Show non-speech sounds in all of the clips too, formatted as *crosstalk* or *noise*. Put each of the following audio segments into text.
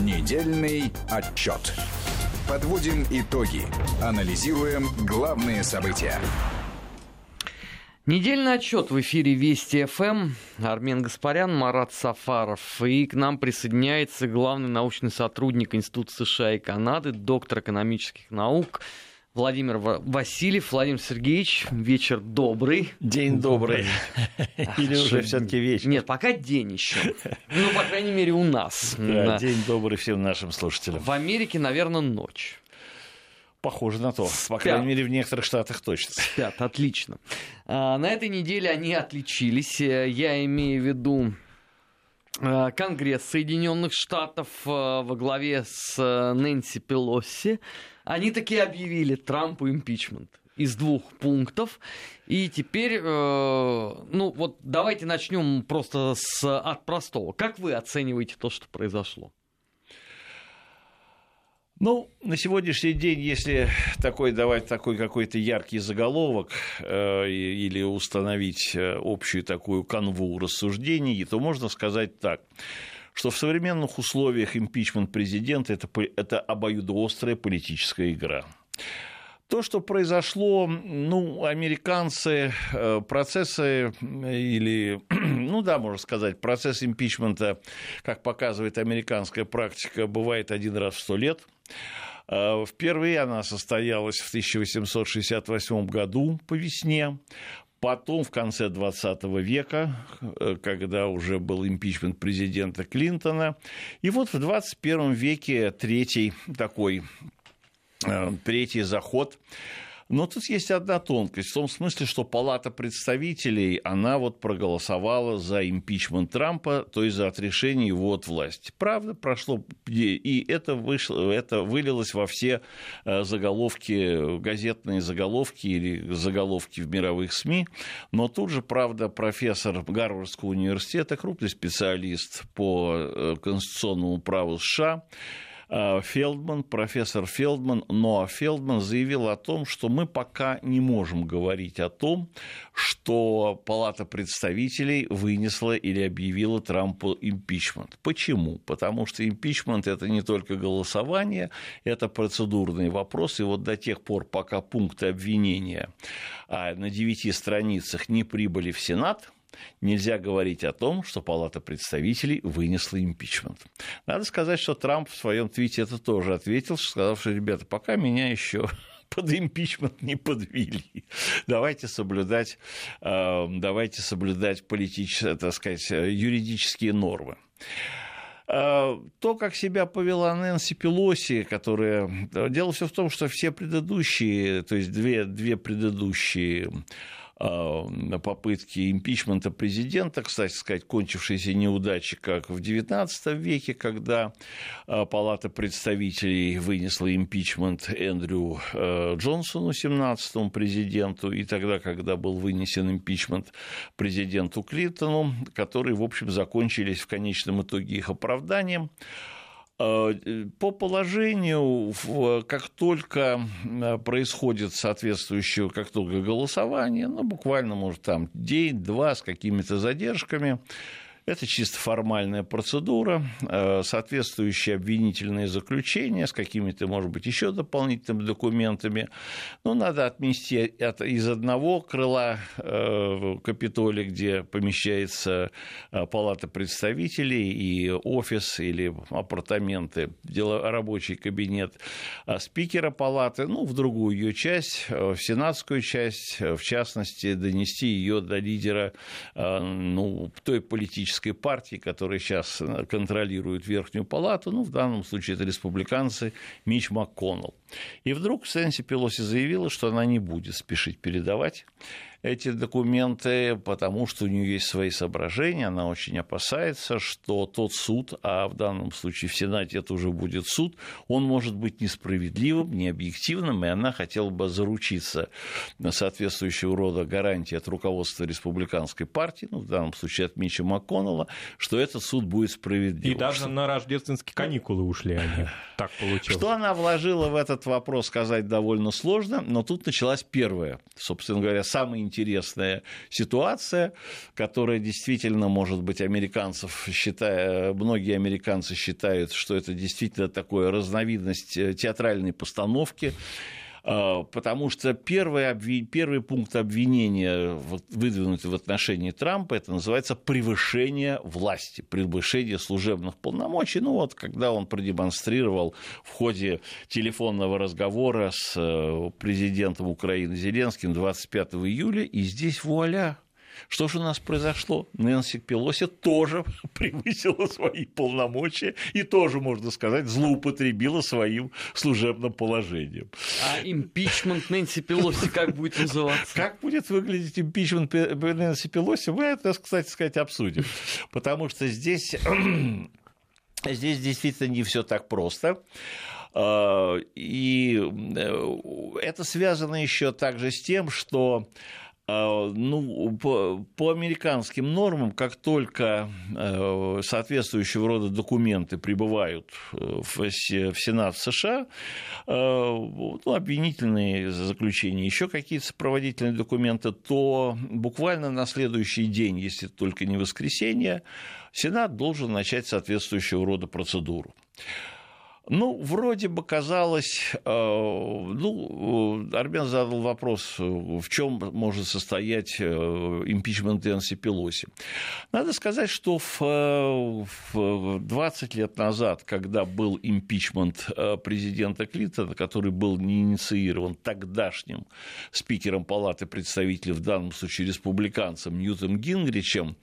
Недельный отчет. Подводим итоги. Анализируем главные события. Недельный отчет в эфире Вести ФМ. Армен Гаспарян, Марат Сафаров. И к нам присоединяется главный научный сотрудник Института США и Канады, доктор экономических наук Владимир Васильев. Владимир Сергеевич, вечер добрый. День добрый. *laughs* Или уже все-таки вечер? Нет, пока день еще. Ну, по крайней мере, у нас. Да, день добрый всем нашим слушателям. В Америке, наверное, ночь. Похоже на то. По крайней мере, в некоторых штатах точно. Спят, отлично. А, на этой неделе они отличились. Я имею в виду а, Конгресс Соединенных Штатов а, во главе с Нэнси Пелоси они такие объявили Трампу импичмент из двух пунктов. И теперь, э, ну вот давайте начнем просто с, от простого. Как вы оцениваете то, что произошло? Ну, на сегодняшний день, если такой давать такой какой-то яркий заголовок э, или установить э, общую такую канву рассуждений, то можно сказать так что в современных условиях импичмент президента это, это обоюдоострая политическая игра. То, что произошло, ну, американцы, э, процессы или, *clears throat* ну да, можно сказать, процесс импичмента, как показывает американская практика, бывает один раз в сто лет. Э, впервые она состоялась в 1868 году по весне. Потом, в конце 20 века, э, когда уже был импичмент президента Клинтона. И вот в 21 веке третий такой, э, третий заход но тут есть одна тонкость, в том смысле, что Палата представителей, она вот проголосовала за импичмент Трампа, то есть за отрешение его от власти. Правда, прошло, и это, вышло, это вылилось во все э, заголовки, газетные заголовки или заголовки в мировых СМИ, но тут же, правда, профессор Гарвардского университета, крупный специалист по э, конституционному праву США, Фелдман, профессор Фелдман, Ноа Фелдман заявил о том, что мы пока не можем говорить о том, что Палата представителей вынесла или объявила Трампу импичмент. Почему? Потому что импичмент – это не только голосование, это процедурный вопрос, и вот до тех пор, пока пункты обвинения а, на девяти страницах не прибыли в Сенат – нельзя говорить о том, что Палата представителей вынесла импичмент. Надо сказать, что Трамп в своем твите это тоже ответил, сказав, что, ребята, пока меня еще *laughs* под импичмент не подвели. Давайте соблюдать, э, давайте соблюдать политические, так сказать, юридические нормы. Э, то, как себя повела Нэнси Пелоси, которая... Дело все в том, что все предыдущие, то есть две, две предыдущие попытки импичмента президента, кстати сказать, кончившейся неудачи, как в XIX веке, когда э, Палата представителей вынесла импичмент Эндрю э, Джонсону, 17-му президенту, и тогда, когда был вынесен импичмент президенту Клинтону, которые, в общем, закончились в конечном итоге их оправданием. Э, по положению, как только э, происходит соответствующее, как только голосование, ну, буквально, может, там день-два с какими-то задержками, это чисто формальная процедура, э, соответствующие обвинительные заключения с какими-то, может быть, еще дополнительными документами. Но надо отнести из одного крыла э, Капитолия, где помещается э, палата представителей и офис или апартаменты, рабочий кабинет спикера палаты, ну, в другую ее часть, в сенатскую часть, в частности, донести ее до лидера ну, той политической политической партии, которая сейчас э, контролирует Верхнюю Палату, ну, в данном случае это республиканцы, Мич МакКоннелл. И вдруг Сэнси Пелоси заявила, что она не будет спешить передавать эти документы, потому что у нее есть свои соображения, она очень опасается, что тот суд, а в данном случае в Сенате это уже будет суд, он может быть несправедливым, необъективным, и она хотела бы заручиться на соответствующего рода гарантии от руководства республиканской партии, ну, в данном случае от Мича МакКоннелла, что этот суд будет справедливым. И даже на рождественские каникулы ушли они. Так получилось. Что она вложила в этот вопрос, сказать довольно сложно, но тут началась первая, собственно говоря, самая интересная ситуация, которая действительно, может быть, американцев считая, многие американцы считают, что это действительно такое разновидность э, театральной постановки, потому что первый, первый пункт обвинения, выдвинутый в отношении Трампа, это называется превышение власти, превышение служебных полномочий. Ну вот, когда он продемонстрировал в ходе телефонного разговора с э, президентом Украины Зеленским 25 июля, и здесь вуаля, что же у нас произошло? Нэнси Пелоси тоже *laughs* превысила свои полномочия и тоже, можно сказать, злоупотребила своим служебным положением. А импичмент Нэнси Пелоси как будет называться? Как будет выглядеть импичмент Нэнси Пелоси, мы это, кстати сказать, обсудим. Потому что здесь, *clears throat* здесь действительно не все так просто. А, и э, это связано еще также с тем, что ну, по, по американским нормам, как только э, соответствующего рода документы прибывают э, в, в Сенат США, э, ну, обвинительные заключения, еще какие-то сопроводительные документы, то буквально на следующий день, если только не воскресенье, Сенат должен начать соответствующего рода процедуру. Ну, вроде бы казалось, э, ну, Армен задал вопрос, в чем может состоять э, импичмент Нэнси Пелоси. Надо сказать, что в, в 20 лет назад, когда был импичмент э, президента Клинтона, который был не инициирован тогдашним спикером Палаты представителей, в данном случае республиканцем Ньютом Гингричем,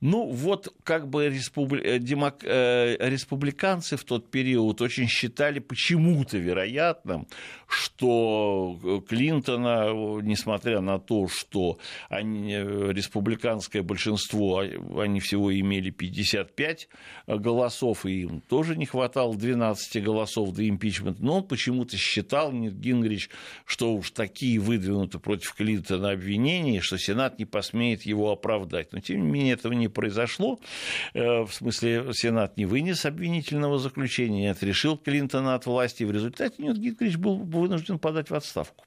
ну, вот как бы республи... Э, демок... Э, республиканцы в тот период очень считали почему-то вероятным, что Клинтона, несмотря на то, что они, э, республиканское большинство, а, они всего имели 55 голосов, и им тоже не хватало 12 голосов до импичмента, но он почему-то считал, Гингрич, что уж такие выдвинуты против Клинтона обвинения, что Сенат не посмеет его оправдать. Но, тем не менее, этого не произошло. Э, в смысле, Сенат не вынес обвинительного заключения, отрешил Клинтона от власти. В результате Ньют Гингрич был вынужден подать в отставку.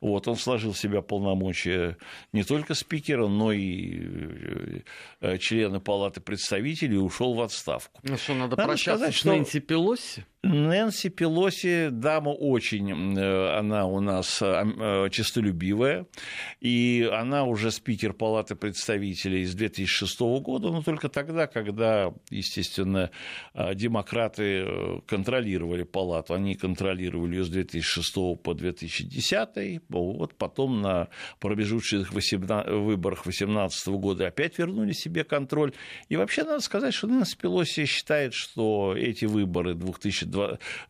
Вот, он сложил в себя полномочия не только спикера, но и э, члена Палаты представителей и ушел в отставку. Ну что, надо, надо прощаться сказать, с Нэнси Пелоси? Нэнси Пелоси, дама очень, э, она у нас э, честолюбивая, и она уже спикер Палаты представителей с 2006 года, но только тогда, когда, естественно, э, демократы контролировали Палату, они контролировали ее с 2006 по 2010, вот потом на промежуточных выборах 2018 года опять вернули себе контроль. И вообще надо сказать, что Нэнси Пелоси считает, что эти выборы 2000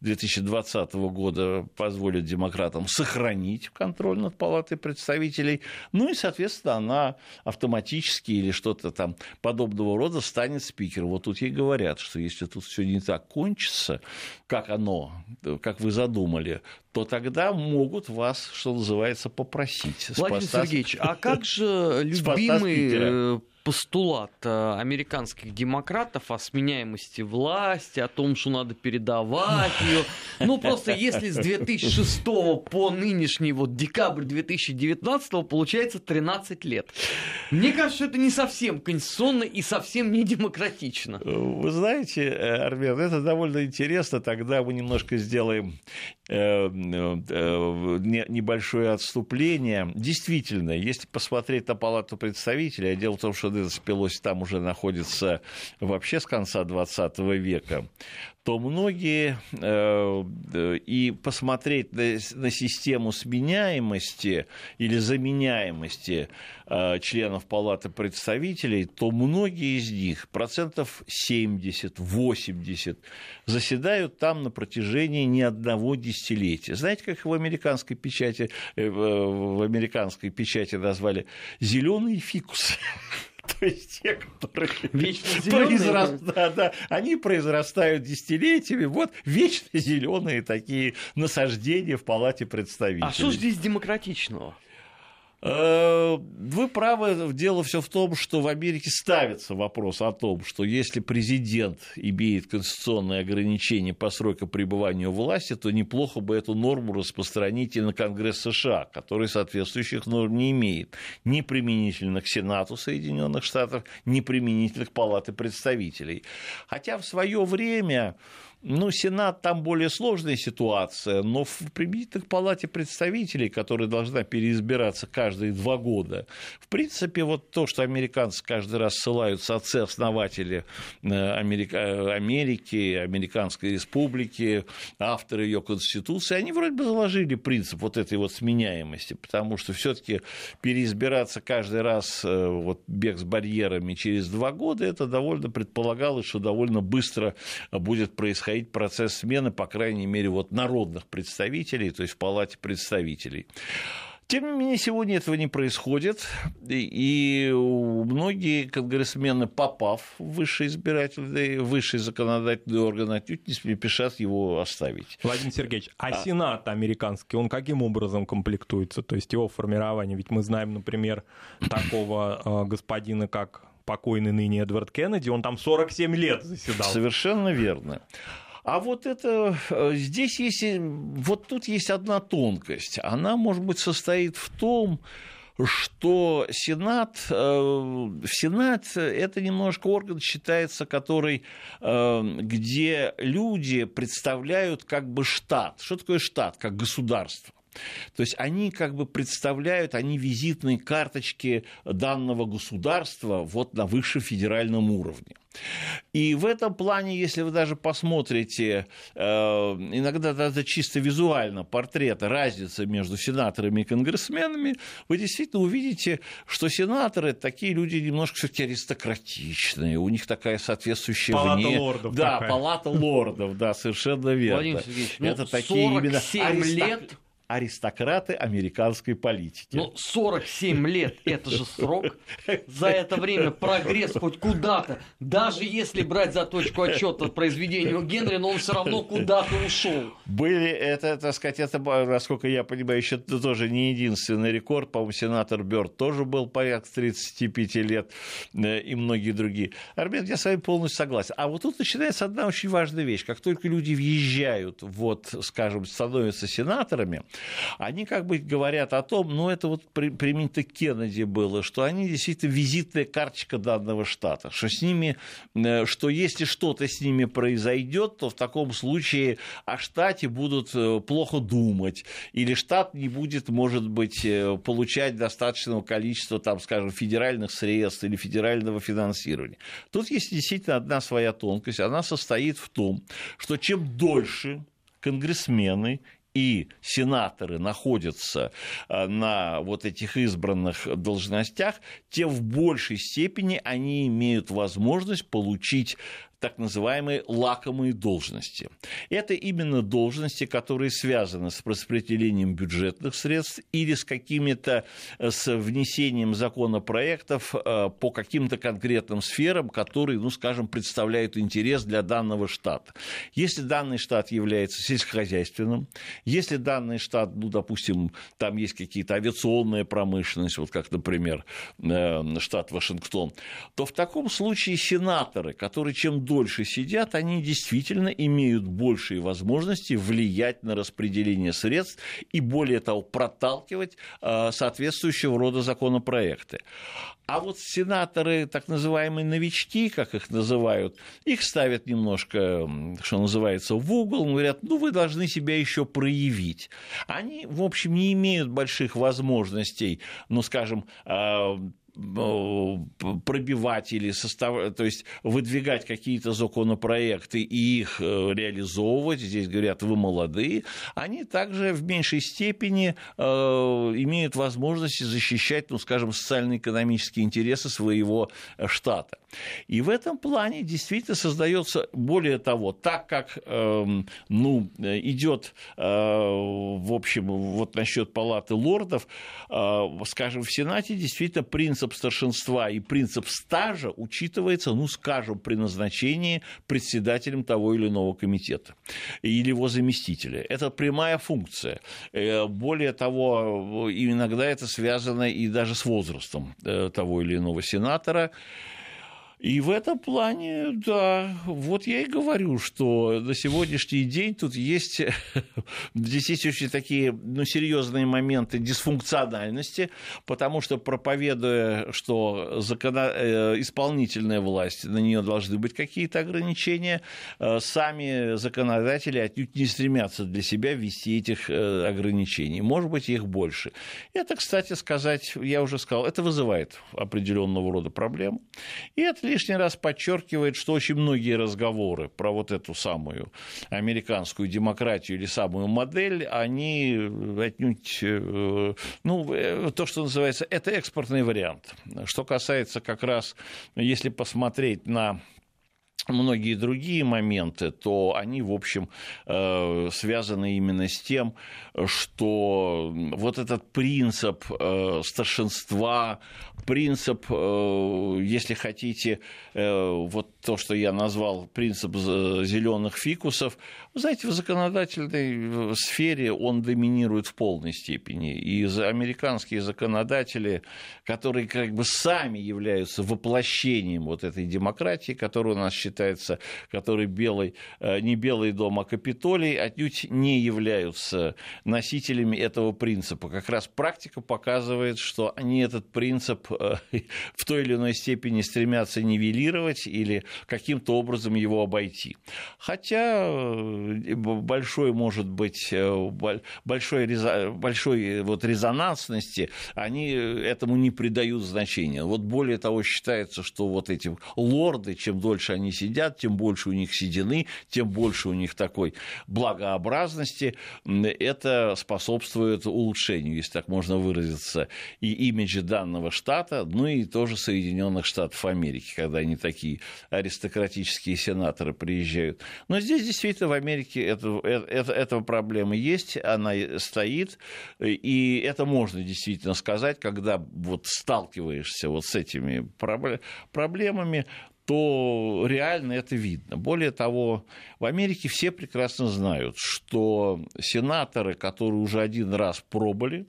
2020 года позволит демократам сохранить контроль над Палатой представителей. Ну и, соответственно, она автоматически или что-то там подобного рода станет спикером. Вот тут ей говорят, что если тут все не так кончится, как оно, как вы задумали, то тогда могут вас, что называется, попросить. Владимир Сергеевич, а как же *laughs* любимый постулат э, американских демократов о сменяемости власти, о том, что надо передавать ее. Ну, просто если с 2006 по нынешний вот декабрь 2019 получается 13 лет. Мне кажется, это не совсем конституционно и совсем не демократично. Вы знаете, э, Армен, это довольно интересно. Тогда мы немножко сделаем э, небольшое отступление. Действительно, если посмотреть на Палату представителей, а дело в том, что Нэнси Пелоси там уже находится вообще с конца 20 века, то многие э, и посмотреть на, систему сменяемости или заменяемости э, членов Палаты представителей, то многие из них, процентов 70-80, заседают там на протяжении не одного десятилетия. Знаете, как в американской печати, э, в американской печати назвали зеленый фикус. *laughs* То есть те, которые *laughs* произраст... да, да, они произрастают десятилетиями. Вот вечно *laughs* зеленые такие насаждения в палате представителей. А что здесь демократичного? Э, вы правы, дело все в том, что в Америке ставится вопрос о том, что если президент имеет конституционные ограничения по сроку пребывания у власти, то неплохо бы эту норму распространить и на Конгресс США, который соответствующих норм не имеет, ни применительно к Сенату Соединенных Штатов, ни применительно к Палате представителей. Хотя в свое время ну, Сенат там более сложная ситуация, но в применительных палате представителей, которая должна переизбираться каждые два года, в принципе, вот то, что американцы каждый раз ссылаются отцы-основатели э, э, Америки, Американской Республики, авторы ее Конституции, они вроде бы заложили принцип вот этой вот сменяемости, потому что все-таки переизбираться каждый раз э, вот бег с барьерами через два года, это довольно предполагалось, что довольно быстро будет происходить происходить процесс смены, по крайней мере, вот народных представителей, то есть в палате представителей. Тем не менее, сегодня этого не происходит, и многие конгрессмены, попав в высший избирательный, высший законодательный орган, отнюдь не спешат его оставить. Владимир Сергеевич, а, а Сенат американский, он каким образом комплектуется? То есть его формирование, ведь мы знаем, например, такого э, господина, как покойный ныне Эдвард Кеннеди, он там 47 лет заседал. Совершенно верно. А вот это э, здесь есть, вот тут есть одна тонкость. Она, может быть, состоит в том, что Сенат, э, Сенат это немножко орган считается, который, э, где люди представляют как бы штат. Что такое штат? Как государство. То есть они как бы представляют, они визитные карточки данного государства вот на высшем федеральном уровне. И в этом плане, если вы даже посмотрите, э, иногда даже чисто визуально портрет, разница между сенаторами и конгрессменами, вы действительно увидите, что сенаторы такие люди немножко все-таки аристократичные, у них такая соответствующая палата вне... лордов. Да, такая. палата лордов, да, совершенно верно. Владимир Сергеевич, ну, это такие именно аристок... лет аристократы американской политики. Ну, 47 лет – это же срок. За это время прогресс хоть куда-то, даже если брать за точку отчета произведению Генри, но он все равно куда-то ушел. Были, это, так сказать, это, насколько я понимаю, еще тоже не единственный рекорд. По-моему, сенатор Бёрд тоже был порядка 35 лет э, и многие другие. Армен, я с вами полностью согласен. А вот тут начинается одна очень важная вещь. Как только люди въезжают, вот, скажем, становятся сенаторами, они как бы говорят о том, ну это вот применительно к Кеннеди было, что они действительно визитная карточка данного штата, что с ними, э, что если что-то с ними произойдет, то в таком случае о штате будут э, плохо думать, или штат не будет, может быть, э, получать достаточного количества, там, скажем, федеральных средств или федерального финансирования. Тут есть действительно одна своя тонкость, она состоит в том, что чем дольше конгрессмены и сенаторы находятся э, на вот этих избранных должностях, тем в большей степени они имеют возможность получить так называемые лакомые должности. Это именно должности, которые связаны с распределением бюджетных средств или с какими-то, э, с внесением законопроектов э, по каким-то конкретным сферам, которые, ну, скажем, представляют интерес для данного штата. Если данный штат является сельскохозяйственным, если данный штат, ну, допустим, там есть какие-то авиационная промышленность, вот как, например, э, штат Вашингтон, то в таком случае сенаторы, которые чем дольше сидят, они действительно имеют большие возможности влиять на распределение средств и, более того, проталкивать а, соответствующего рода законопроекты. А вот сенаторы, так называемые новички, как их называют, их ставят немножко, что называется, в угол, говорят, ну вы должны себя еще проявить. Они, в общем, не имеют больших возможностей, ну, скажем, а, пробивать или состав... то есть выдвигать какие-то законопроекты и их э, реализовывать, здесь говорят, вы молодые, они также в меньшей степени э, имеют возможность защищать, ну, скажем, социально-экономические интересы своего штата. И в этом плане действительно создается, более того, так как эм, ну, идет, э, в общем, вот насчет палаты лордов, э, скажем, в Сенате действительно принцип старшинства и принцип стажа учитывается, ну, скажем, при назначении председателем того или иного комитета или его заместителя. Это прямая функция. Э, более того, иногда это связано и даже с возрастом того или иного сенатора. И в этом плане, да, вот я и говорю, что на сегодняшний день тут есть, *laughs* есть очень такие ну, серьезные моменты дисфункциональности, потому что проповедуя, что закона... Э, исполнительная власть, на нее должны быть какие-то ограничения, э, сами законодатели отнюдь не стремятся для себя ввести этих э, ограничений. Может быть, их больше. Это, кстати сказать, я уже сказал, это вызывает определенного рода проблемы. И это лишний раз подчеркивает, что очень многие разговоры про вот эту самую американскую демократию или самую модель, они отнюдь, э, ну, э, то, что называется, это экспортный вариант. Что касается как раз, если посмотреть на многие другие моменты, то они, в общем, э, связаны именно с тем, что вот этот принцип старшинства, принцип, э, если хотите, э, вот то, что я назвал принцип зеленых фикусов, знаете, в законодательной сфере он доминирует в полной степени. И американские законодатели, которые как бы сами являются воплощением вот этой демократии, которая у нас считается, который белый, э, не белый дом, а Капитолий, отнюдь не являются носителями этого принципа. Как раз практика показывает, что они этот принцип Э, *laughs* в той или иной степени стремятся нивелировать или каким-то образом его обойти. Хотя э, большой, может быть, большой, большой вот резонансности они этому не придают значения. Вот более того, считается, что вот эти лорды, чем дольше они сидят, тем больше у них седины, тем больше у них такой благообразности. Это способствует улучшению, если так можно выразиться, и имиджа данного штата, ну и тоже Соединенных Штатов Америки, когда они такие аристократические сенаторы приезжают. Но здесь действительно в Америке это, это, эта проблема есть, она стоит, и это можно действительно сказать, когда вот сталкиваешься вот с этими проблемами, то реально это видно. Более того, в Америке все прекрасно знают, что сенаторы, которые уже один раз пробовали,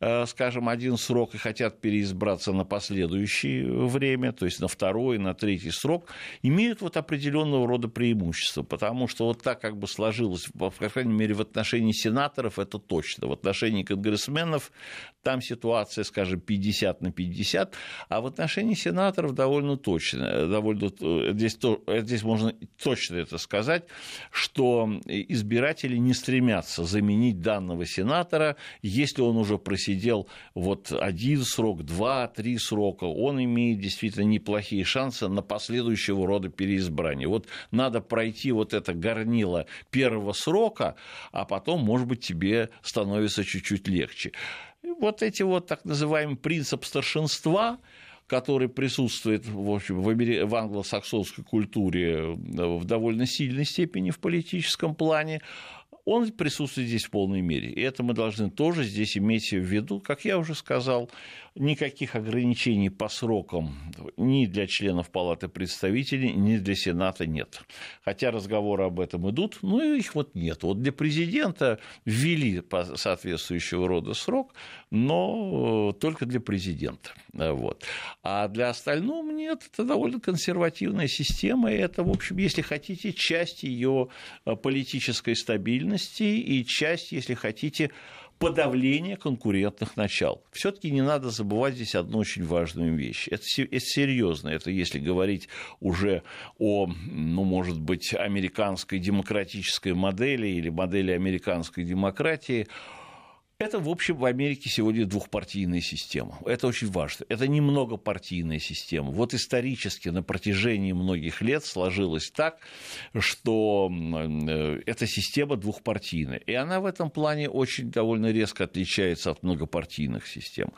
э, скажем, один срок и хотят переизбраться на последующее время, то есть на второй, на третий срок, имеют вот определенного рода преимущества, потому что вот так как бы сложилось, по крайней мере, в отношении сенаторов это точно, в отношении конгрессменов там ситуация, скажем, 50 на 50, а в отношении сенаторов довольно точно, довольно, э, здесь, здесь можно точно это сказать, что избиратели не стремятся заменить данного сенатора, если он уже просидел вот один срок, два, три срока, он имеет действительно неплохие шансы на последующего рода переизбрание. Вот надо пройти вот это горнило первого срока, а потом, может быть, тебе становится чуть-чуть легче. вот эти вот так называемый принцип старшинства, который присутствует в, общем, в, в англосаксонской культуре э, в довольно сильной степени в политическом плане, он присутствует здесь в полной мере. И это мы должны тоже здесь иметь в виду. Как я уже сказал, никаких ограничений по срокам ни для членов Палаты представителей, ни для Сената нет. Хотя разговоры об этом идут, но их вот нет. Вот для президента ввели соответствующего рода срок, но только для президента. Вот. А для остального нет, это довольно консервативная система, и это, в общем, если хотите, часть ее политической стабильности и часть, если хотите, подавление конкурентных начал. Все-таки не надо забывать здесь одну очень важную вещь. Это, это серьезно. Это если говорить уже о, ну, может быть, американской демократической модели или модели американской демократии, Это, в общем, в Америке сегодня двухпартийная система. Это очень важно. Это не многопартийная система. Вот исторически на протяжении многих лет сложилось так, что э, эта система двухпартийная. И она в этом плане очень довольно резко отличается от многопартийных систем.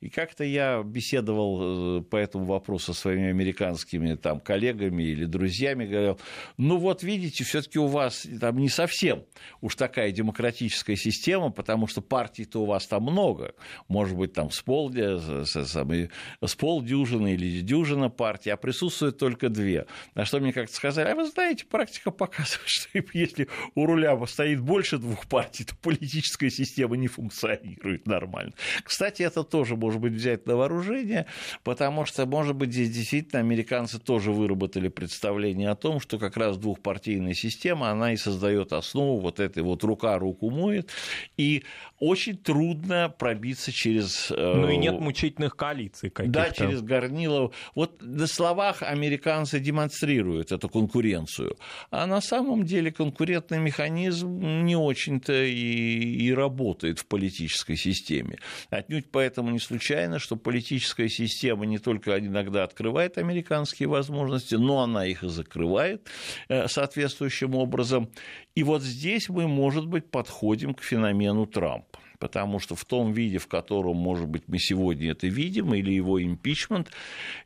И как-то я беседовал э, по этому вопросу со своими американскими там, коллегами или друзьями, говорил, ну вот видите, все-таки у вас там не совсем уж такая демократическая система, потому что партий-то у вас там много. Может быть, там с, пол, с полдюжины или дюжина партий, а присутствует только две. На что мне как-то сказали, а вы знаете, практика показывает, *laughs* что если у руля стоит больше двух партий, то политическая система не функционирует нормально. Кстати, это тоже может быть взять на вооружение, потому что, может быть, здесь действительно американцы тоже выработали представление о том, что как раз двухпартийная система, она и создает основу вот этой вот рука руку моет, и очень трудно пробиться через... Э, ну и нет мучительных коалиций каких-то. Да, через горнило. Вот на словах американцы демонстрируют эту конкуренцию, а на самом деле конкурентный механизм не очень-то и, и работает в политической системе. Отнюдь поэтому не случайно, что политическая система не только иногда открывает американские возможности, но она их и закрывает э, соответствующим образом. И вот здесь мы, может быть, подходим к феномену Трампа потому что в том виде, в котором, может быть, мы сегодня это видим, или его импичмент,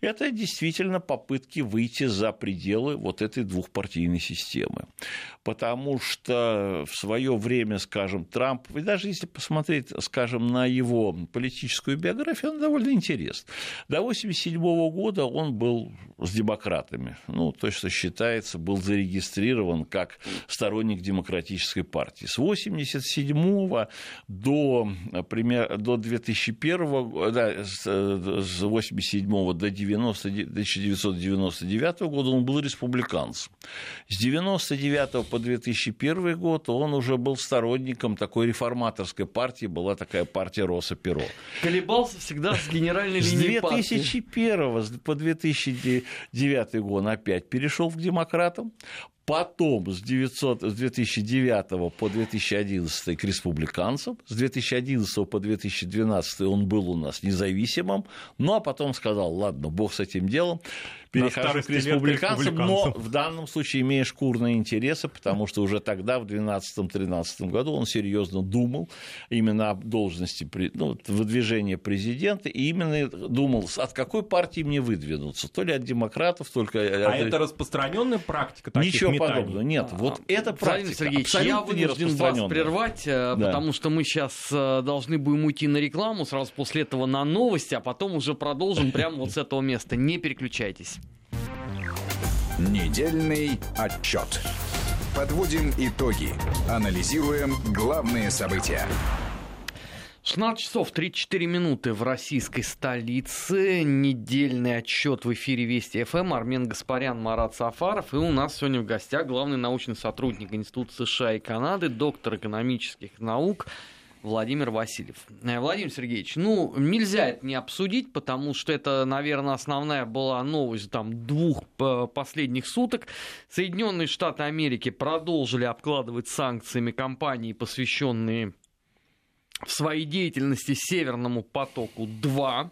это действительно попытки выйти за пределы вот этой двухпартийной системы. Потому что в свое время, скажем, Трамп, и даже если посмотреть, скажем, на его политическую биографию, он довольно интересен. До 1987 года он был с демократами, ну, то, что считается, был зарегистрирован как сторонник демократической партии. С 1987 до пример, до 2001, да, с 87 до 90, 1999 года он был республиканцем. С 99 по 2001 год он уже был сторонником такой реформаторской партии, была такая партия Роса Перо. Колебался всегда с генеральной линией С 2001 партии. по 2009 год он опять перешел к демократам, Потом с, 900, с 2009 по 2011 к республиканцам, с 2011 по 2012 он был у нас независимым, ну а потом сказал, ладно, бог с этим делом, перехожу к республиканцам, но в данном случае имея шкурные интересы, потому что уже тогда, в 2012-2013 году, он серьезно думал именно о должности, ну, выдвижения президента, и именно думал, от какой партии мне выдвинуться, то ли от демократов, только... А от... это распространенная практика таких Ничего метаний? подобного, нет, вот а, это практика Сергеевич, я вынужден вас прервать, э, да. потому что мы сейчас э, должны будем уйти на рекламу, сразу после этого на новости, а потом уже продолжим прямо вот с этого места. Не переключайтесь. Недельный отчет. Подводим итоги. Анализируем главные события. 16 часов 34 минуты в российской столице. Недельный отчет в эфире Вести ФМ. Армен Гаспарян, Марат Сафаров. И у нас сегодня в гостях главный научный сотрудник Института США и Канады, доктор экономических наук Владимир Васильев. Э, Владимир Сергеевич, ну, нельзя это не обсудить, потому что это, наверное, основная была новость там, двух э, последних суток. Соединенные Штаты Америки продолжили обкладывать санкциями компании, посвященные в своей деятельности Северному потоку-2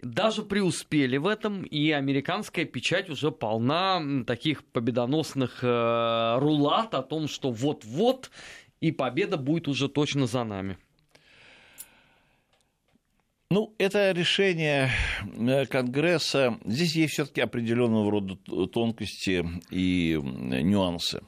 даже преуспели в этом, и американская печать уже полна таких победоносных э, рулат о том, что вот-вот и победа будет уже точно за нами. Ну, это решение э, Конгресса. Здесь есть все-таки определенного рода тонкости и нюансы.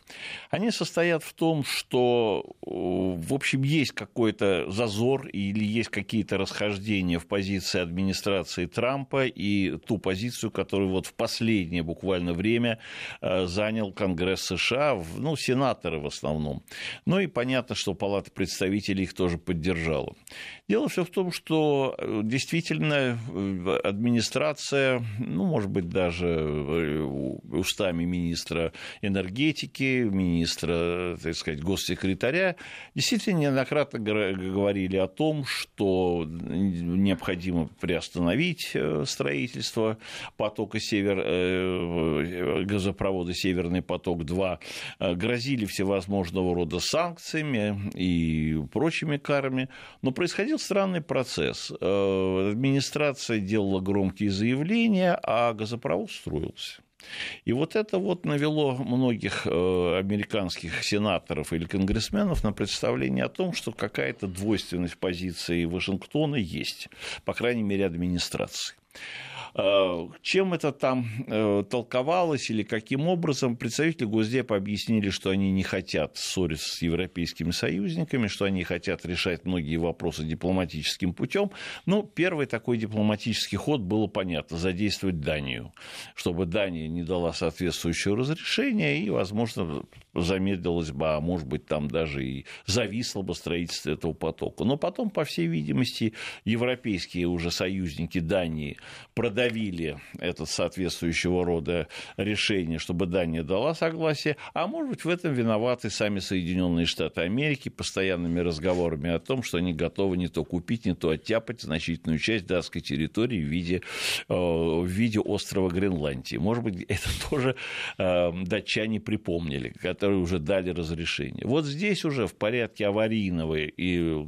Они состоят в том, что, в общем, есть какой-то зазор или есть какие-то расхождения в позиции администрации Трампа и ту позицию, которую вот в последнее буквально время э, занял Конгресс США, ну, сенаторы в основном. Ну и понятно, что Палата представителей их тоже поддержала. Дело все в том, что действительно администрация, ну, может быть, даже устами министра энергетики, министра, так сказать, госсекретаря, действительно неоднократно говорили о том, что необходимо приостановить строительство потока север, газопровода «Северный поток-2», грозили всевозможного рода санкциями и прочими карами, но происходил странный процесс. Э, администрация делала громкие заявления, а газопровод строился. И вот это вот навело многих э, американских сенаторов или конгрессменов на представление о том, что какая-то двойственность позиции Вашингтона есть, по крайней мере, администрации. Э, чем это там э, толковалось или каким образом, представители Госдепа объяснили, что они не хотят ссориться с европейскими союзниками, что они хотят решать многие вопросы дипломатическим путем. Ну, первый такой дипломатический ход было понятно, задействовать Данию, чтобы Дания не дала соответствующего разрешения и, возможно, замедлилось бы, а может быть, там даже и зависло бы строительство этого потока. Но потом, по всей видимости, европейские уже союзники Дании продавили это соответствующего рода решение, чтобы Дания дала согласие, а может быть, в этом виноваты сами Соединенные Штаты Америки постоянными разговорами о том, что они готовы не то купить, не то оттяпать значительную часть датской территории в виде, э, в виде острова Гренландии. Может быть, это *laughs* тоже э, датчане припомнили, которые уже дали разрешение. Вот здесь уже в порядке аварийного и,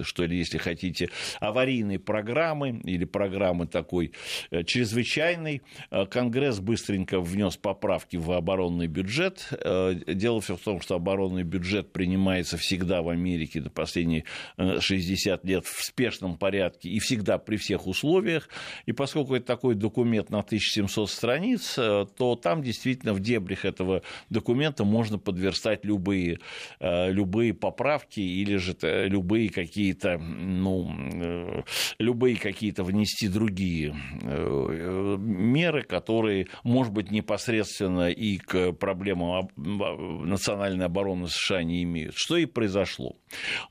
что ли, если хотите, аварийной программы или программы такой э, чрезвычайной, э, Конгресс быстренько внес поправки в оборонный бюджет. Э, дело все в том, что оборонный бюджет принимается всегда в Америке до последние 60 лет в спешном порядке и всегда при всех условиях. И поскольку это такой документ на 1700 страниц, то там действительно в дебрях этого документа можно подверстать любые, любые поправки или же любые какие-то, ну, любые какие-то внести другие меры, которые, может быть, непосредственно и к проблемам национальной обороны США не имеют. Что и произошло.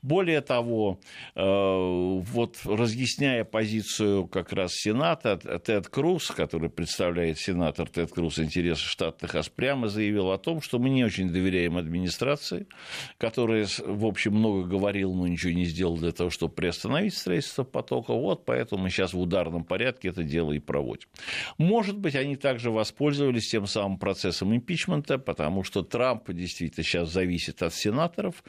Более того, вот разъясняя позицию как раз Сената, Тед Круз, который представляет сенатор Тед Круз интересы штата Техас, прямо заявил о том, что мы не очень доверяем администрации, которая, в общем, много говорила, но ничего не сделала для того, чтобы приостановить строительство потока. Вот поэтому мы сейчас в ударном порядке это дело и проводим. Может быть, они также воспользовались тем самым процессом импичмента, потому что Трамп действительно сейчас зависит от сенаторов,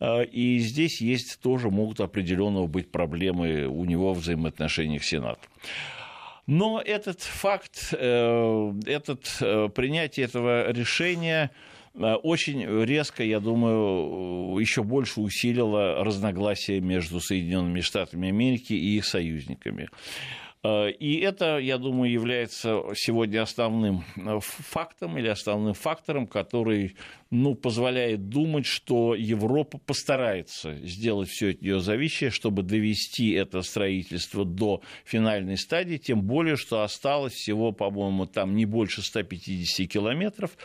э, и здесь есть тоже могут определенного быть проблемы у него в взаимоотношениях с Сенатом. Но этот факт, э, этот, э, принятие этого решения очень резко, я думаю, еще больше усилило разногласия между Соединенными Штатами Америки и их союзниками. Э, и это, я думаю, является сегодня основным э, фактом или основным фактором, который ну, позволяет думать, что Европа постарается сделать все от нее зависящее, чтобы довести это строительство до финальной стадии, тем более, что осталось всего, по-моему, там не больше 150 километров,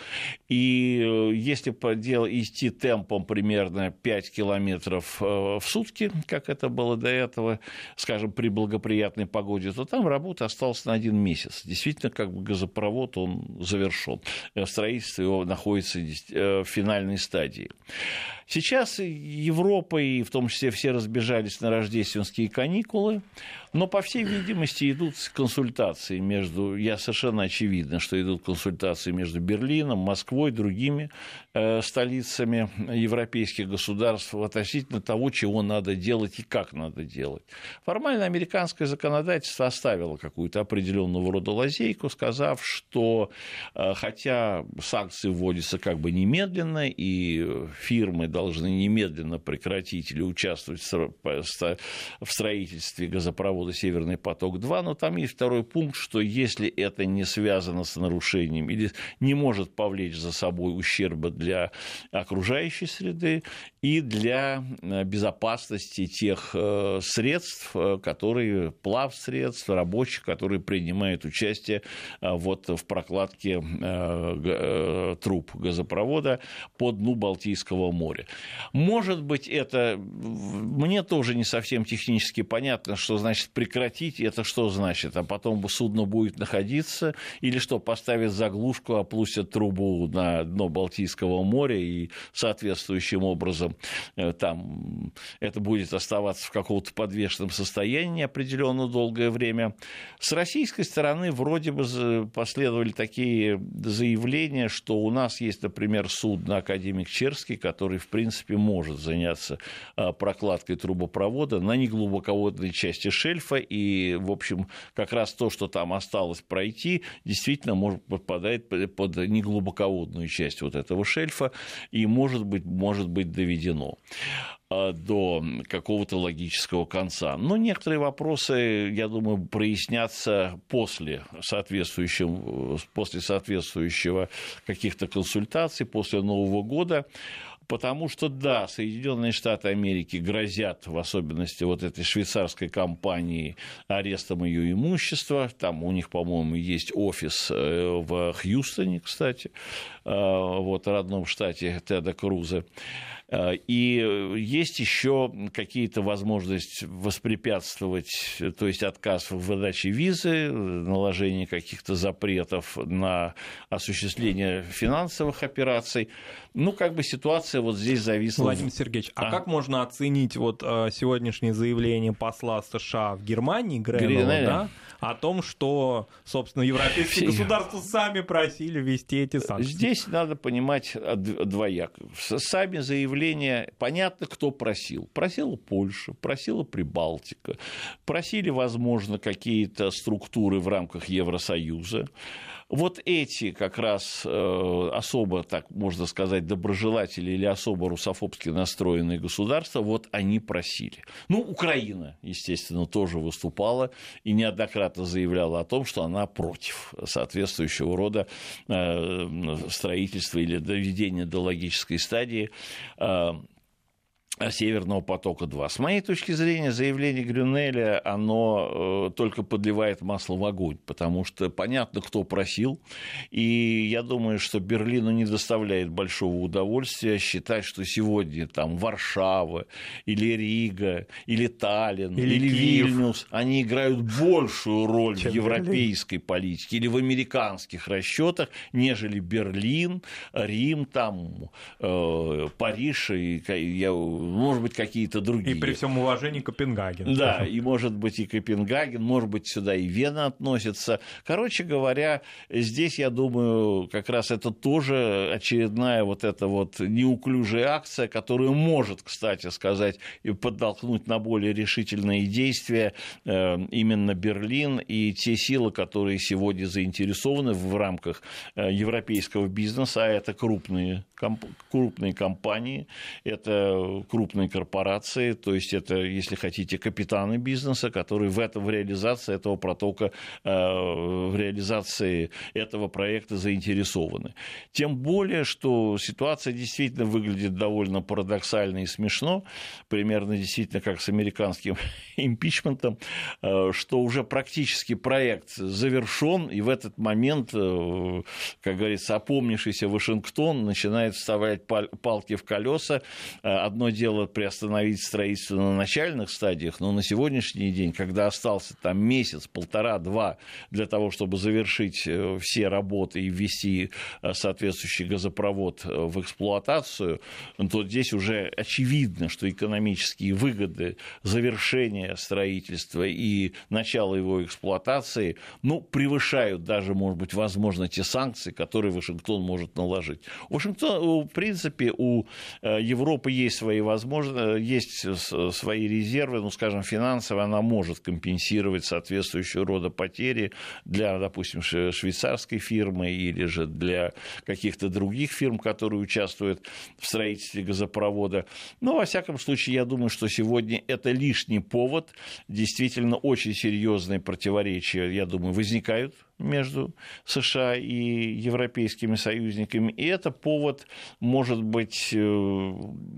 и э, если по делу идти темпом примерно 5 километров э, в сутки, как это было до этого, скажем, при благоприятной погоде, то там работа осталась на один месяц. Действительно, как бы газопровод, он завершен. Э, строительство его находится финальной стадии. Сейчас Европа и в том числе все разбежались на рождественские каникулы, но, по всей видимости, идут консультации между, я совершенно очевидно, что идут консультации между Берлином, Москвой, другими столицами европейских государств относительно того, чего надо делать и как надо делать. Формально американское законодательство оставило какую-то определенного рода лазейку, сказав, что э, хотя санкции вводятся как бы немедленно, и фирмы должны немедленно прекратить или участвовать в строительстве газопровода «Северный поток-2», но там есть второй пункт, что если это не связано с нарушением или не может повлечь за собой ущерба для окружающей среды и для э, безопасности тех э, средств, э, которые, плав средств рабочих, которые принимают участие вот в прокладке труб газопровода по дну Балтийского моря. Может быть, это мне тоже не совсем технически понятно, что значит прекратить, это что значит, а потом судно будет находиться, или что, поставят заглушку, опустят трубу на дно Балтийского моря, и соответствующим образом э, там это будет оставаться в каком-то подвешенном состоянии определенно долгое время. С российской стороны вроде бы последовали такие заявления, что у нас есть, например, судно «Академик Черский», который, в принципе, может заняться а, прокладкой трубопровода на неглубоководной части шельфа, и, в общем, как раз то, что там осталось пройти, действительно может попадает под неглубоководную часть вот этого шельфа и может быть, может быть доведено а, до какого-то логического конца. Но некоторые вопросы, я думаю, прояснятся после, соответствующего, после соответствующего каких-то консультаций, после Нового года потому что, да, Соединенные Штаты Америки грозят, в особенности вот этой швейцарской компании, арестом ее имущества. Там у них, по-моему, есть офис э, в Хьюстоне, кстати, э, вот, родном штате Теда Круза. Э, и есть еще какие-то возможности воспрепятствовать, то есть отказ в выдаче визы, наложение каких-то запретов на осуществление финансовых операций. Ну, как бы ситуация вот здесь зависла. Владимир Сергеевич, а, а как можно оценить вот э, сегодняшнее заявление посла США в Германии, Гренелла, да, о том, что, собственно, европейские *laughs* государства сами просили ввести эти санкции? Здесь надо понимать двояко. Сами заявления, понятно, кто просил. Просила Польша, просила Прибалтика, просили, возможно, какие-то структуры в рамках Евросоюза. Вот эти как раз э, особо, так можно сказать, доброжелатели или особо русофобски настроенные государства, вот они просили. Ну, Украина, естественно, тоже выступала и неоднократно заявляла о том, что она против соответствующего рода э, строительства или доведения до логической стадии э, Северного потока-2. С моей точки зрения, заявление Грюнеля, оно э, только подливает масло в огонь, потому что понятно, кто просил, и я думаю, что Берлину не доставляет большого удовольствия считать, что сегодня там Варшава или Рига или Таллин или, или Вильнюс, они играют большую роль Чем в европейской Берлин. политике или в американских расчетах, нежели Берлин, Рим, там, э, Париж и я может быть, какие-то другие. И при всем уважении Копенгаген. Да, и может быть и Копенгаген, может быть, сюда и Вена относится. Короче говоря, здесь, я думаю, как раз это тоже очередная вот эта вот неуклюжая акция, которая может, кстати сказать, и подтолкнуть на более решительные действия э, именно Берлин и те силы, которые сегодня заинтересованы в рамках э, европейского бизнеса, а это крупные, крупные компании, это крупные крупные корпорации, то есть это, если хотите, капитаны бизнеса, которые в этом в реализации этого протока, э, в реализации этого проекта заинтересованы. Тем более, что ситуация действительно выглядит довольно парадоксально и смешно, примерно действительно как с американским *laughs* импичментом, э, что уже практически проект завершен, и в этот момент, э, как говорится, опомнившийся Вашингтон начинает вставлять палки в колеса. Одно дело приостановить строительство на начальных стадиях, но на сегодняшний день, когда остался там месяц, полтора, два для того, чтобы завершить э, все работы и ввести э, соответствующий газопровод э, в эксплуатацию, то здесь уже очевидно, что экономические выгоды завершения строительства и начала его эксплуатации ну, превышают даже, может быть, возможно, те санкции, которые Вашингтон может наложить. Вашингтон, в принципе, у Европы есть свои возможно, есть свои резервы, ну, скажем, финансово она может компенсировать соответствующего рода потери для, допустим, швейцарской фирмы или же для каких-то других фирм, которые участвуют в строительстве газопровода. Но, во всяком случае, я думаю, что сегодня это лишний повод. Действительно, очень серьезные противоречия, я думаю, возникают между США и европейскими союзниками. И это повод, может быть, э,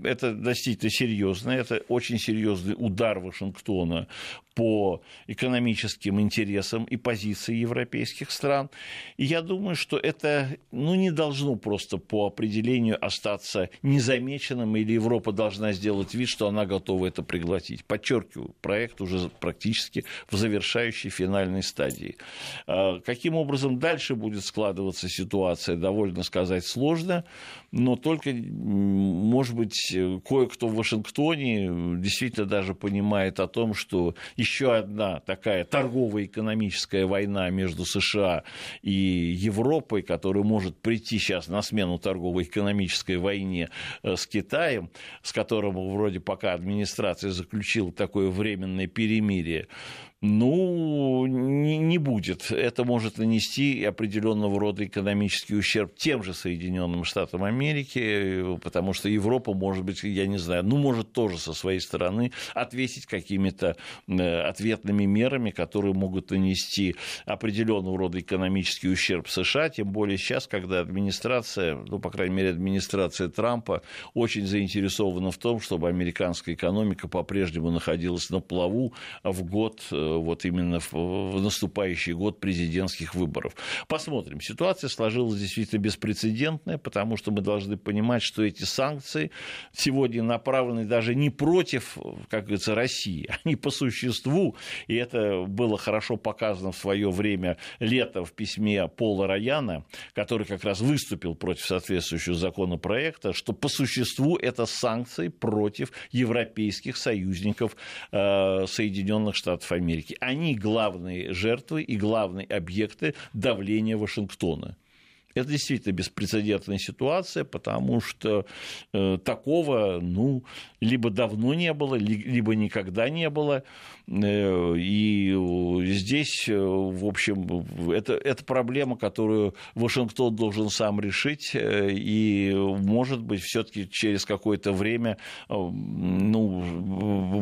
это действительно серьезно, это очень серьезный удар Вашингтона по экономическим интересам и позиции европейских стран. И я думаю, что это ну, не должно просто по определению остаться незамеченным, или Европа должна сделать вид, что она готова это пригласить. Подчеркиваю, проект уже практически в завершающей финальной стадии. Каким образом дальше будет складываться ситуация, довольно сказать сложно, но только, может быть, кое-кто в Вашингтоне действительно даже понимает о том, что еще одна такая торговая экономическая война между США и Европой, которая может прийти сейчас на смену торговой экономической войне э, с Китаем, с которым вроде пока администрация заключила такое временное перемирие, ну, не, не будет. Это может нанести определенного рода экономический ущерб тем же Соединенным Штатам Америки, потому что Европа, может быть, я не знаю, ну, может тоже со своей стороны ответить какими-то э, ответными мерами, которые могут нанести определенного рода экономический ущерб США, тем более сейчас, когда администрация, ну, по крайней мере, администрация Трампа очень заинтересована в том, чтобы американская экономика по-прежнему находилась на плаву в год э, вот именно в наступающий год президентских выборов. Посмотрим. Ситуация сложилась действительно беспрецедентная, потому что мы должны понимать, что эти санкции сегодня направлены даже не против, как говорится, России, они по существу, и это было хорошо показано в свое время лето в письме Пола Раяна, который как раз выступил против соответствующего законопроекта, что по существу это санкции против европейских союзников э, Соединенных Штатов Америки. Америки. Они главные жертвы и главные объекты давления Вашингтона. Это действительно беспрецедентная ситуация, потому что э, такого, ну, либо давно не было, либо никогда не было. Э, и здесь, э, в общем, это, это проблема, которую Вашингтон должен сам решить, и, может быть, все-таки через какое-то время ну,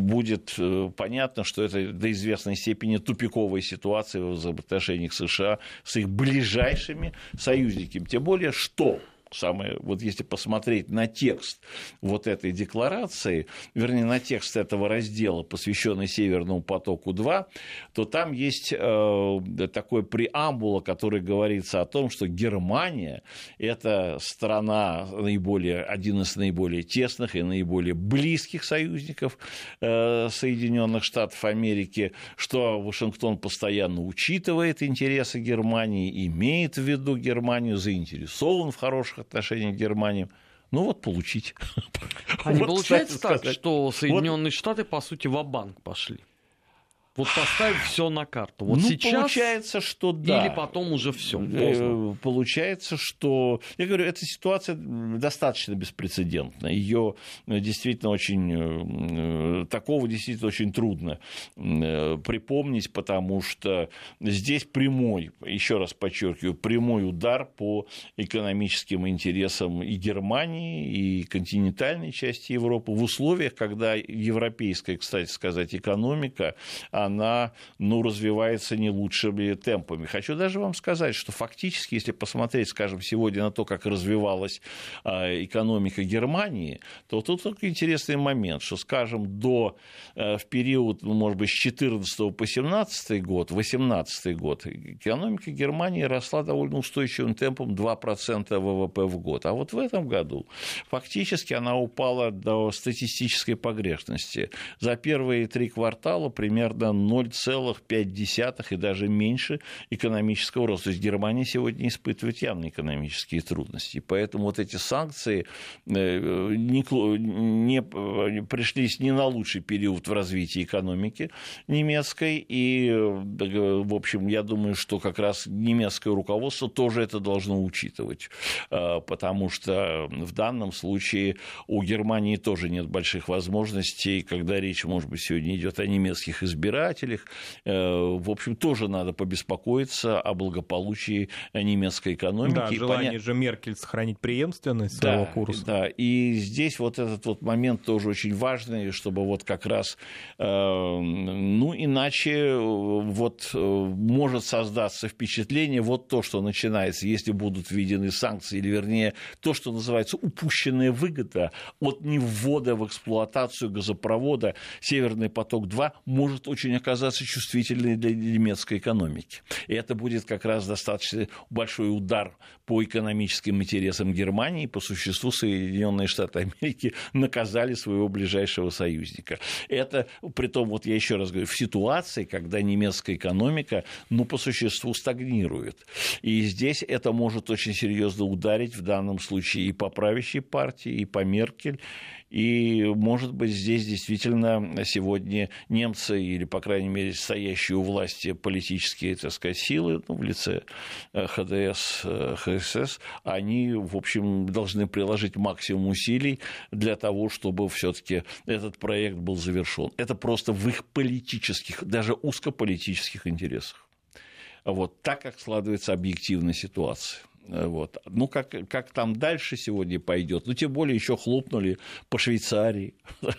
будет понятно, что это до известной степени тупиковая ситуация в взаимоотношениях США с их ближайшими союзниками. Тем более, что самое, вот если посмотреть на текст вот этой декларации, вернее, на текст этого раздела, посвященный Северному потоку-2, то там есть э, такой преамбула, который говорится о том, что Германия – это страна наиболее, один из наиболее тесных и наиболее близких союзников э, Соединенных Штатов Америки, что Вашингтон постоянно учитывает интересы Германии, имеет в виду Германию, заинтересован в хороших отношениях к Германии. Ну вот получить. А не *laughs* получается так, что Соединенные вот... Штаты, по сути, в банк пошли? Вот поставив все на карту. Вот ну, сейчас получается, что да. Или потом уже все. Э, получается, что я говорю, эта ситуация достаточно беспрецедентна. Ее э, действительно очень э, такого действительно очень трудно припомнить, потому что здесь прямой, еще раз подчеркиваю, прямой удар по экономическим интересам и Германии, и континентальной части Европы в условиях, когда европейская, кстати сказать, экономика она ну, развивается не лучшими темпами. Хочу даже вам сказать, что фактически, если посмотреть, скажем, сегодня на то, как развивалась а, экономика Германии, то тут только интересный момент, что, скажем, до, э, в период, ну, может быть, с 14 по 17 год, 18 год, экономика Германии росла довольно устойчивым темпом 2% ВВП в год. А вот в этом году фактически она упала до статистической погрешности. За первые три квартала примерно 0,5 и даже меньше экономического роста. То есть Германия сегодня испытывает явные экономические трудности. Поэтому вот эти санкции э, не, не пришлись не на лучший период в развитии экономики немецкой. И, э, в общем, я думаю, что как раз немецкое руководство тоже это должно учитывать. Э, потому что в данном случае у Германии тоже нет больших возможностей, когда речь, может быть, сегодня идет о немецких избирателях, избирателях. В общем, тоже надо побеспокоиться о благополучии немецкой экономики. Да, желание поня... же Меркель сохранить преемственность да, своего курса. Да, и здесь вот этот вот момент тоже очень важный, чтобы вот как раз, ну, иначе вот может создаться впечатление, вот то, что начинается, если будут введены санкции, или вернее, то, что называется упущенная выгода от неввода в эксплуатацию газопровода «Северный поток-2» может очень оказаться чувствительной для немецкой экономики. И это будет как раз достаточно большой удар по экономическим интересам Германии. По существу Соединенные Штаты Америки наказали своего ближайшего союзника. Это, при том, вот я еще раз говорю, в ситуации, когда немецкая экономика, ну, по существу стагнирует. И здесь это может очень серьезно ударить в данном случае и по правящей партии, и по Меркель, и, может быть, здесь действительно сегодня немцы, или, по крайней мере, стоящие у власти политические, так сказать, силы ну, в лице э, ХДС, э, ХСС, они, в общем, должны приложить максимум усилий для того, чтобы все таки этот проект был завершен. Это просто в их политических, даже узкополитических интересах. Вот так, как складывается объективная ситуация. Вот. Ну, как, как там дальше сегодня пойдет? Ну, тем более еще хлопнули по Швейцарии. *laughs*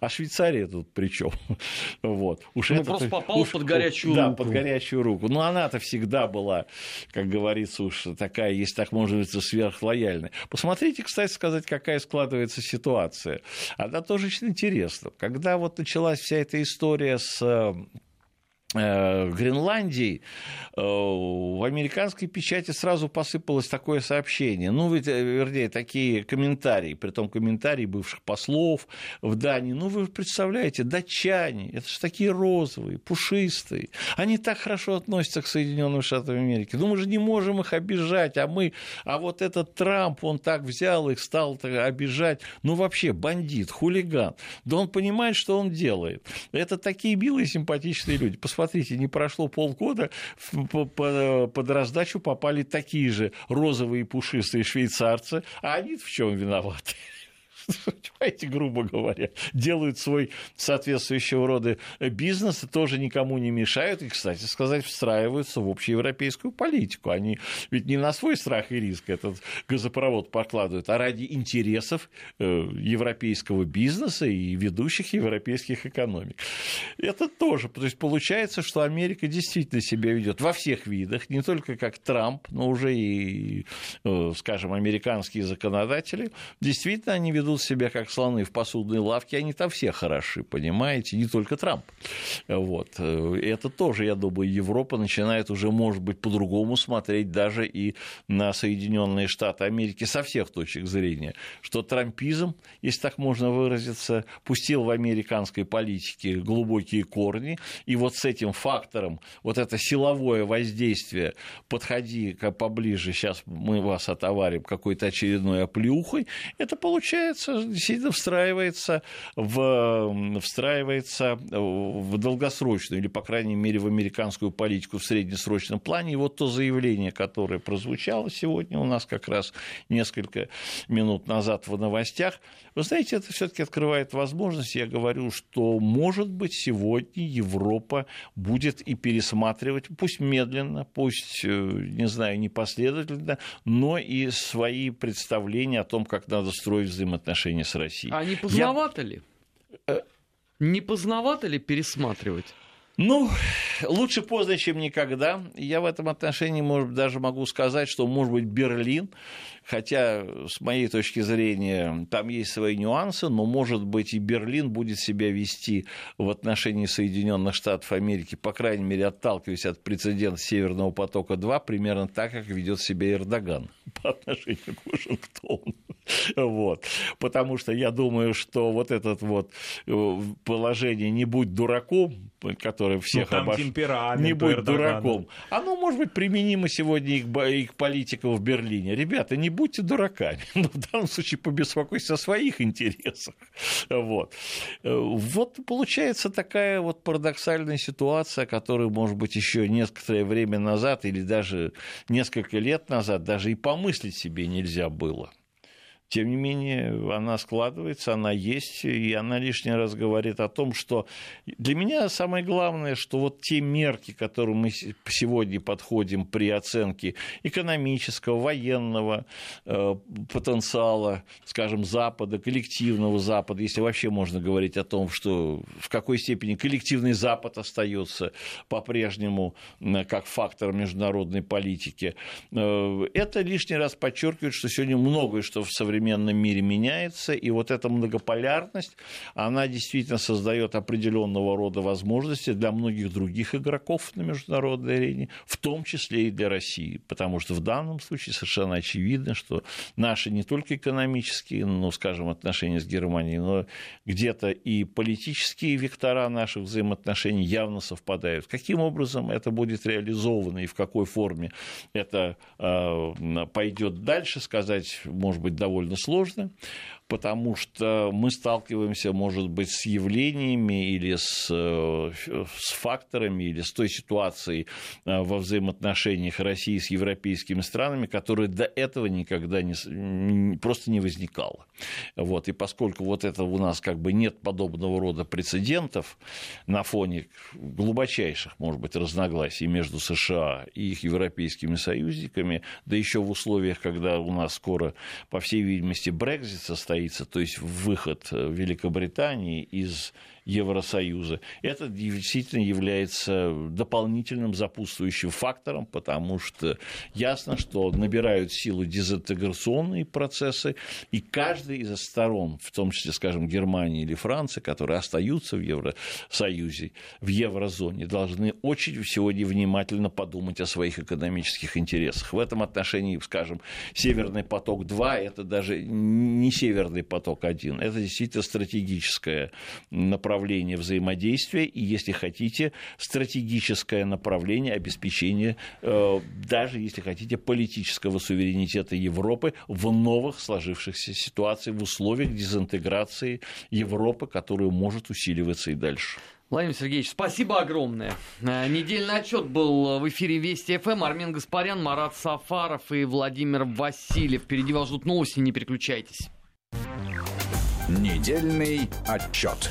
А Швейцария тут при чем? *laughs* Вот. Уж ну, это, просто попал уж, под горячую да, руку. Да, под горячую руку. Но она-то всегда была, как говорится, уж такая, если так можно говорить, сверхлояльная. Посмотрите, кстати сказать, какая складывается ситуация. Она тоже очень интересна. Когда вот началась вся эта история с Э, Гренландии, э, в американской печати сразу посыпалось такое сообщение, ну, ведь, э, вернее, такие комментарии, при том комментарии бывших послов в Дании, ну, вы представляете, датчане, это же такие розовые, пушистые, они так хорошо относятся к Соединенным Штатам Америки, ну, мы же не можем их обижать, а мы, а вот этот Трамп, он так взял их, стал обижать, ну, вообще, бандит, хулиган, да он понимает, что он делает, это такие милые, симпатичные люди, посмотрите, смотрите, не прошло полгода, под раздачу попали такие же розовые пушистые швейцарцы, а они в чем виноваты? Понимаете, грубо говоря, делают свой соответствующего рода бизнес, и тоже никому не мешают, и, кстати сказать, встраиваются в общеевропейскую политику. Они ведь не на свой страх и риск этот газопровод покладывают, а ради интересов э, европейского бизнеса и ведущих европейских экономик. Это тоже, то есть получается, что Америка действительно себя ведет во всех видах, не только как Трамп, но уже и, э, скажем, американские законодатели, действительно они ведут ведут себя как слоны в посудной лавке, они там все хороши, понимаете, не только Трамп. Вот. Это тоже, я думаю, Европа начинает уже, может быть, по-другому смотреть даже и на Соединенные Штаты Америки со всех точек зрения, что трампизм, если так можно выразиться, пустил в американской политике глубокие корни, и вот с этим фактором, вот это силовое воздействие, подходи поближе, сейчас мы вас отоварим какой-то очередной оплеухой, это получается встраивается, действительно встраивается в, встраивается в долгосрочную или, по крайней мере, в американскую политику в среднесрочном плане. И вот то заявление, которое прозвучало сегодня у нас как раз несколько минут назад в новостях, вы знаете, это все-таки открывает возможность. Я говорю, что, может быть, сегодня Европа будет и пересматривать, пусть медленно, пусть, э, не знаю, непоследовательно, но и свои представления о том, как надо строить взаимоотношения отношения с Россией. А не поздновато Я... ли? Э, не поздновато ли пересматривать? Ну, лучше поздно, чем никогда. Я в этом отношении, может, даже могу сказать, что, может быть, Берлин хотя с моей точки зрения там есть свои нюансы, но, может быть, и Берлин будет себя вести в отношении Соединенных Штатов Америки, по крайней мере, отталкиваясь от прецедента Северного потока-2, примерно так, как ведет себя Эрдоган по отношению к Вашингтону. Вот. Потому что я думаю, что вот это вот э, положение «не будь дураком», которое всех ну, обош... «не будь дураком», оно может быть применимо сегодня и к политикам в Берлине. Ребята, не будьте дураками. *laughs* Ну, в данном случае побеспокойтесь о своих интересах. Вот. вот получается такая вот парадоксальная ситуация, которую, может быть, еще некоторое время назад или даже несколько лет назад даже и помыслить себе нельзя было. Тем не менее, она складывается, она есть, и она лишний раз говорит о том, что для меня самое главное, что вот те мерки, к которым мы сегодня подходим при оценке экономического, военного э, потенциала, скажем, Запада, коллективного Запада, если вообще можно говорить о том, что в какой степени коллективный Запад остается по-прежнему как фактор международной политики, э, это лишний раз подчеркивает, что сегодня многое, что в современном мире меняется, и вот эта многополярность, она действительно создает определенного рода возможности для многих других игроков на международной арене, в том числе и для России, потому что в данном случае совершенно очевидно, что наши не только экономические, ну, скажем, отношения с Германией, но где-то и политические вектора наших взаимоотношений явно совпадают. Каким образом это будет реализовано и в какой форме это э, пойдет дальше, сказать, может быть, довольно сложно потому что мы сталкиваемся, может быть, с явлениями или с, э, с факторами, или с той ситуацией э, во взаимоотношениях России с европейскими странами, которая до этого никогда не, просто не возникала. Вот, и поскольку вот это у нас как бы нет подобного рода прецедентов на фоне глубочайших, может быть, разногласий между США и их европейскими союзниками, да еще в условиях, когда у нас скоро, по всей видимости, Брекзит состоится, состоится, то есть выход э, Великобритании из Евросоюза, это действительно является дополнительным запутствующим фактором, потому что ясно, что набирают силу дезинтеграционные процессы, и каждый из сторон, в том числе, скажем, Германия или Франция, которые остаются в Евросоюзе, в еврозоне, должны очень сегодня внимательно подумать о своих экономических интересах. В этом отношении, скажем, Северный поток-2 это даже не Северный поток-1, это действительно стратегическое направление направление взаимодействия и, если хотите, стратегическое направление обеспечения, э, даже если хотите, политического суверенитета Европы в новых сложившихся ситуациях, в условиях дезинтеграции Европы, которая может усиливаться и дальше. Владимир Сергеевич, спасибо огромное. Э, недельный отчет был в эфире Вести ФМ. Армен Гаспарян, Марат Сафаров и Владимир Васильев. Впереди вас ждут новости, не переключайтесь. Недельный отчет.